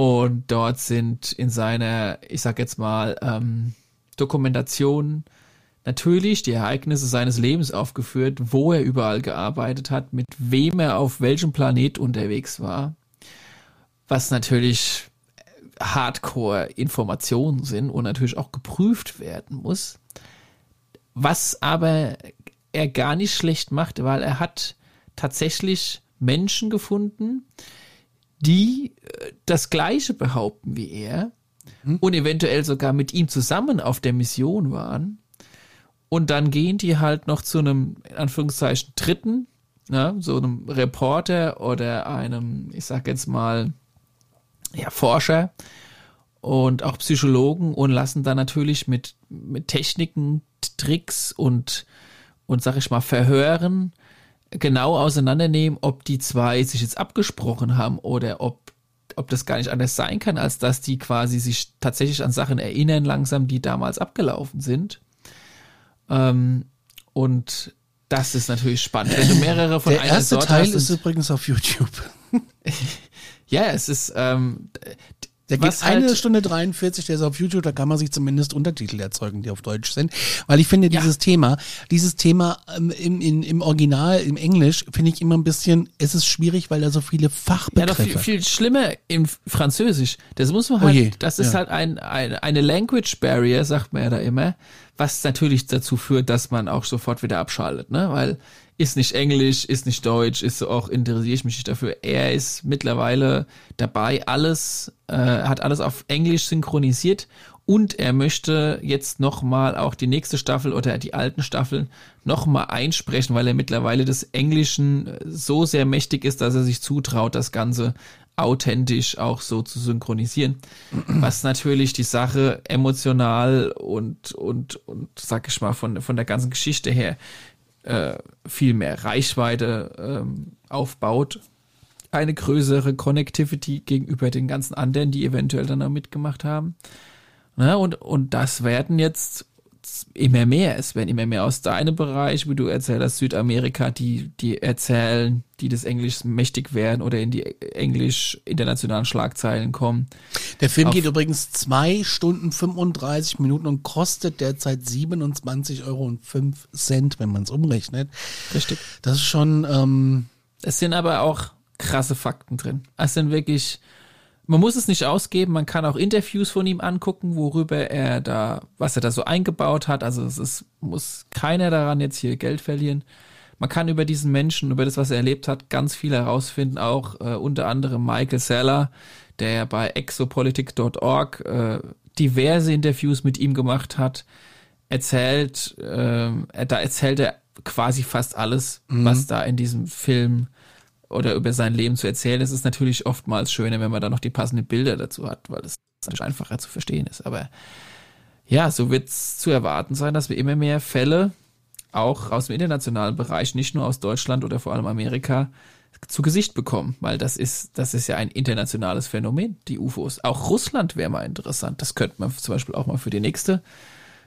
Und dort sind in seiner, ich sag jetzt mal, ähm, Dokumentation natürlich die Ereignisse seines Lebens aufgeführt, wo er überall gearbeitet hat, mit wem er auf welchem Planet unterwegs war. Was natürlich Hardcore-Informationen sind und natürlich auch geprüft werden muss. Was aber er gar nicht schlecht macht, weil er hat tatsächlich Menschen gefunden, die äh, das Gleiche behaupten wie er mhm. und eventuell sogar mit ihm zusammen auf der Mission waren. Und dann gehen die halt noch zu einem, in Anführungszeichen, Dritten, ne, so einem Reporter oder einem, ich sag jetzt mal, ja, Forscher und auch Psychologen und lassen dann natürlich mit, mit Techniken, Tricks und, und sag ich mal, Verhören genau auseinandernehmen, ob die zwei sich jetzt abgesprochen haben oder ob, ob das gar nicht anders sein kann, als dass die quasi sich tatsächlich an Sachen erinnern, langsam, die damals abgelaufen sind. Ähm, und das ist natürlich spannend. Wenn du mehrere von Der einer erste Sorte Teil hast, ist übrigens auf YouTube. *laughs* ja, es ist, ähm, der geht eine halt Stunde 43, der ist auf YouTube, da kann man sich zumindest Untertitel erzeugen, die auf Deutsch sind. Weil ich finde, dieses ja. Thema, dieses Thema ähm, im, im, im Original, im Englisch, finde ich immer ein bisschen, es ist schwierig, weil da so viele Fachbegriffe. Ja, noch viel, viel schlimmer im Französisch. Das muss man halt, oh das ist ja. halt ein, ein, eine Language Barrier, sagt man ja da immer, was natürlich dazu führt, dass man auch sofort wieder abschaltet, ne? Weil ist nicht Englisch, ist nicht Deutsch, ist so auch interessiere ich mich nicht dafür. Er ist mittlerweile dabei, alles, äh, hat alles auf Englisch synchronisiert und er möchte jetzt nochmal auch die nächste Staffel oder die alten Staffeln nochmal einsprechen, weil er mittlerweile des Englischen so sehr mächtig ist, dass er sich zutraut, das Ganze authentisch auch so zu synchronisieren. *clears throat* Was natürlich die Sache emotional und, und, und sag ich mal, von, von der ganzen Geschichte her äh, viel mehr Reichweite ähm, aufbaut, eine größere Connectivity gegenüber den ganzen anderen, die eventuell dann auch mitgemacht haben. Ja, und, und das werden jetzt immer mehr. Es werden immer mehr aus deinem Bereich, wie du erzählst, Südamerika, die, die erzählen, die des Englisch mächtig werden oder in die Englisch internationalen Schlagzeilen kommen. Der Film Auf geht übrigens zwei Stunden 35 Minuten und kostet derzeit 27,05 Euro wenn man es umrechnet. Richtig. Das ist schon. Ähm es sind aber auch krasse Fakten drin. Es sind wirklich man muss es nicht ausgeben, man kann auch Interviews von ihm angucken, worüber er da, was er da so eingebaut hat. Also es ist, muss keiner daran jetzt hier Geld verlieren. Man kann über diesen Menschen, über das, was er erlebt hat, ganz viel herausfinden. Auch äh, unter anderem Michael Seller, der bei exopolitik.org äh, diverse Interviews mit ihm gemacht hat, erzählt, äh, da erzählt er quasi fast alles, mhm. was da in diesem Film oder über sein Leben zu erzählen, ist es natürlich oftmals schöner, wenn man da noch die passenden Bilder dazu hat, weil es einfacher zu verstehen ist. Aber ja, so wird es zu erwarten sein, dass wir immer mehr Fälle auch aus dem internationalen Bereich, nicht nur aus Deutschland oder vor allem Amerika, zu Gesicht bekommen, weil das ist, das ist ja ein internationales Phänomen, die UFOs. Auch Russland wäre mal interessant. Das könnte man zum Beispiel auch mal für die nächste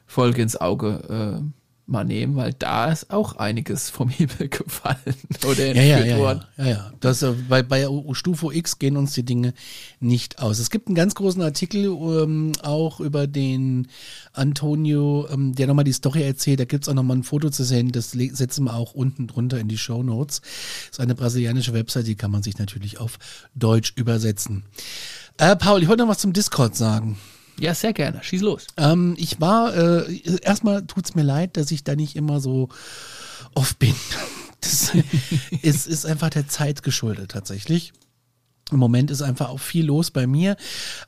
Folge ins Auge äh, mal nehmen, weil da ist auch einiges vom *laughs* Himmel gefallen oder Ja, ja, entführt ja, worden. ja, ja, ja. Das, äh, bei, bei Stufo X gehen uns die Dinge nicht aus. Es gibt einen ganz großen Artikel ähm, auch über den Antonio, ähm, der nochmal die Story erzählt. Da gibt's auch nochmal ein Foto zu sehen. Das setzen wir auch unten drunter in die Show Notes. ist eine brasilianische Website, die kann man sich natürlich auf Deutsch übersetzen. Äh, Paul, ich wollte noch was zum Discord sagen. Ja, sehr gerne. Schieß los. Ähm, ich war, äh, erstmal tut's mir leid, dass ich da nicht immer so oft bin. *laughs* Das *laughs* ist, ist einfach der Zeit geschuldet tatsächlich. Im Moment ist einfach auch viel los bei mir.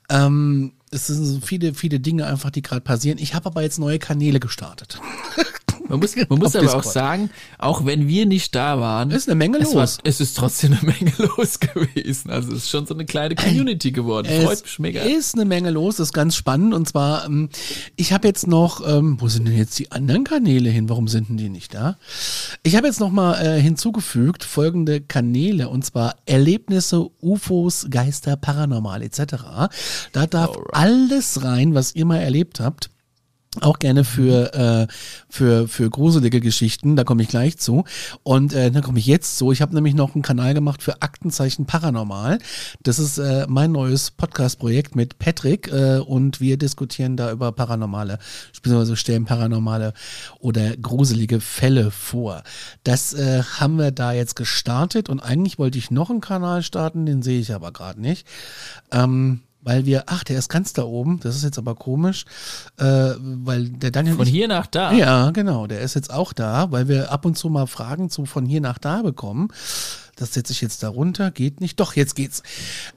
Ähm, es sind so viele, viele Dinge einfach, die gerade passieren. Ich habe aber jetzt neue Kanäle gestartet. *laughs* Man muss, man muss aber auch Discord. sagen, auch wenn wir nicht da waren, Ist eine Menge es, war, los. es ist trotzdem eine Menge *laughs* los gewesen. Also es ist schon so eine kleine Community geworden. Freut Es mich mega. ist eine Menge los, das ist ganz spannend. Und zwar, ähm, ich habe jetzt noch, ähm, wo sind denn jetzt die anderen Kanäle hin? Warum sind denn die nicht da? Ich habe jetzt noch mal äh, hinzugefügt folgende Kanäle und zwar Erlebnisse, UFOs, Geister, Paranormal etc. Da darf alles rein, was ihr mal erlebt habt. Auch gerne für, äh, für, für gruselige Geschichten, da komme ich gleich zu. Und äh, da komme ich jetzt zu. Ich habe nämlich noch einen Kanal gemacht für Aktenzeichen Paranormal. Das ist äh, mein neues Podcast-Projekt mit Patrick äh, und wir diskutieren da über paranormale, beziehungsweise stellen paranormale oder gruselige Fälle vor. Das äh, haben wir da jetzt gestartet und eigentlich wollte ich noch einen Kanal starten, den sehe ich aber gerade nicht. Ähm, weil wir, ach, der ist ganz da oben, das ist jetzt aber komisch, äh, weil der Daniel Von hier nach da. ja, genau, der ist jetzt auch da, weil wir ab und zu mal Fragen zu von hier nach da bekommen. Das setze ich jetzt da runter, geht nicht. Doch, jetzt geht's.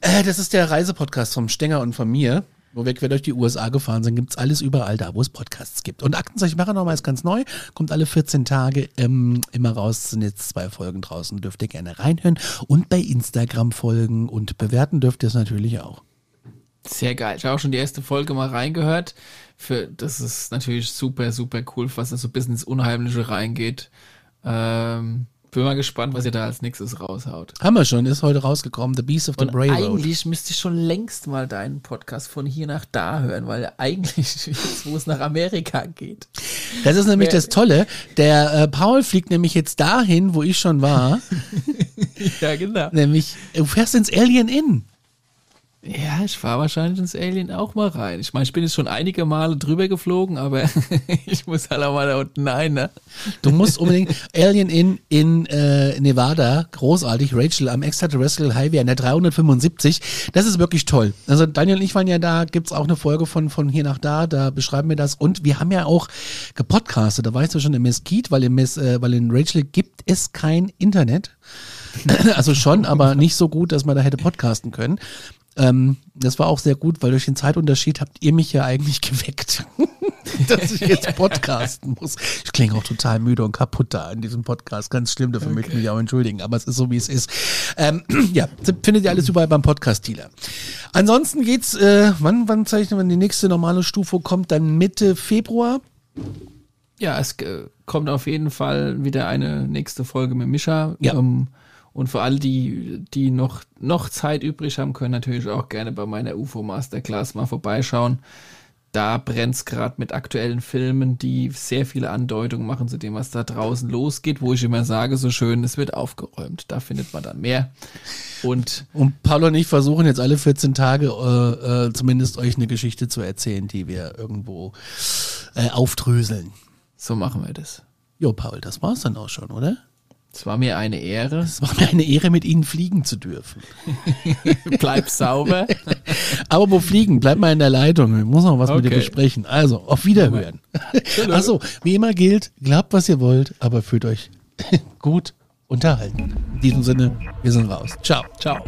Äh, das ist der Reisepodcast vom Stenger und von mir, wo wir quer durch die USA gefahren sind. Gibt's alles überall da, wo es Podcasts gibt. Und Aktenzeichen Paranormal ist ganz neu, kommt alle 14 Tage ähm, immer raus. Sind jetzt zwei Folgen draußen, dürft ihr gerne reinhören. Und bei Instagram folgen und bewerten dürft ihr es natürlich auch. Sehr geil. Ich habe auch schon die erste Folge mal reingehört. Für, das ist natürlich super, super cool, was da so ein bisschen ins Unheimliche reingeht. Ähm, bin mal gespannt, was ihr da als nächstes raushaut. Haben wir schon, ist heute rausgekommen, The Beast of the Und Bray Road. eigentlich müsste ich schon längst mal deinen Podcast von hier nach da hören, weil eigentlich *laughs* jetzt, wo es nach Amerika geht. Das ist nämlich das Tolle. Der äh, Paul fliegt nämlich jetzt dahin, wo ich schon war. *laughs* Ja, genau. nämlich, du fährst ins Alien Inn. Ja, ich fahre wahrscheinlich ins Alien auch mal rein. Ich meine, ich bin jetzt schon einige Male drüber geflogen, aber *laughs* ich muss halt auch mal da unten rein, ne? Du musst unbedingt Alien Inn in äh, Nevada, großartig, Rachel am Extraterrestrial Highway an der 375. Das ist wirklich toll. Also Daniel und ich waren ja da, gibt's auch eine Folge von von hier nach da, da beschreiben wir das. Und wir haben ja auch gepodcastet, da weißt du schon im Mesquite, weil, äh, weil in Rachel gibt es kein Internet. *clears throat* also schon, aber nicht so gut, dass man da hätte podcasten können. Ähm, das war auch sehr gut, weil durch den Zeitunterschied habt ihr mich ja eigentlich *laughs* geweckt, *laughs* dass ich jetzt podcasten muss. Ich klinge auch total müde und kaputt da in diesem Podcast. Ganz schlimm, dafür möchte ich mich auch entschuldigen, aber es ist so, wie es ist. Ähm, *clears throat* ja, findet ihr alles überall beim Podcast-Dealer. Ansonsten geht's, äh, wann, wann zeichnen wir die nächste normale Stufe kommt? Dann Mitte Februar. Ja, es äh, kommt auf jeden Fall wieder eine nächste Folge mit Mischa. Ja. Ähm, und für alle, die, die noch, noch Zeit übrig haben, können natürlich auch gerne bei meiner UFO Masterclass mal vorbeischauen. Da brennt's gerade mit aktuellen Filmen, die sehr viele Andeutungen machen zu dem, was da draußen losgeht, wo ich immer sage, so schön, es wird aufgeräumt. Da findet man dann mehr. Und Und Paul und ich versuchen jetzt alle 14 Tage äh, äh, zumindest euch eine Geschichte zu erzählen, die wir irgendwo äh, aufdröseln. so machen wir das. Jo, Paul, das war's dann auch schon, oder? Es war mir eine Ehre. Es war mir eine Ehre, mit Ihnen fliegen zu dürfen. *laughs* Bleib sauber. Aber wo fliegen? Bleib mal in der Leitung. Ich muss noch was mit dir Okay. besprechen. Also, auf Wiederhören. *laughs* Achso, wie immer gilt, glaubt, was ihr wollt, aber fühlt euch *laughs* gut unterhalten. In diesem Sinne, wir sind raus. Ciao. Ciao.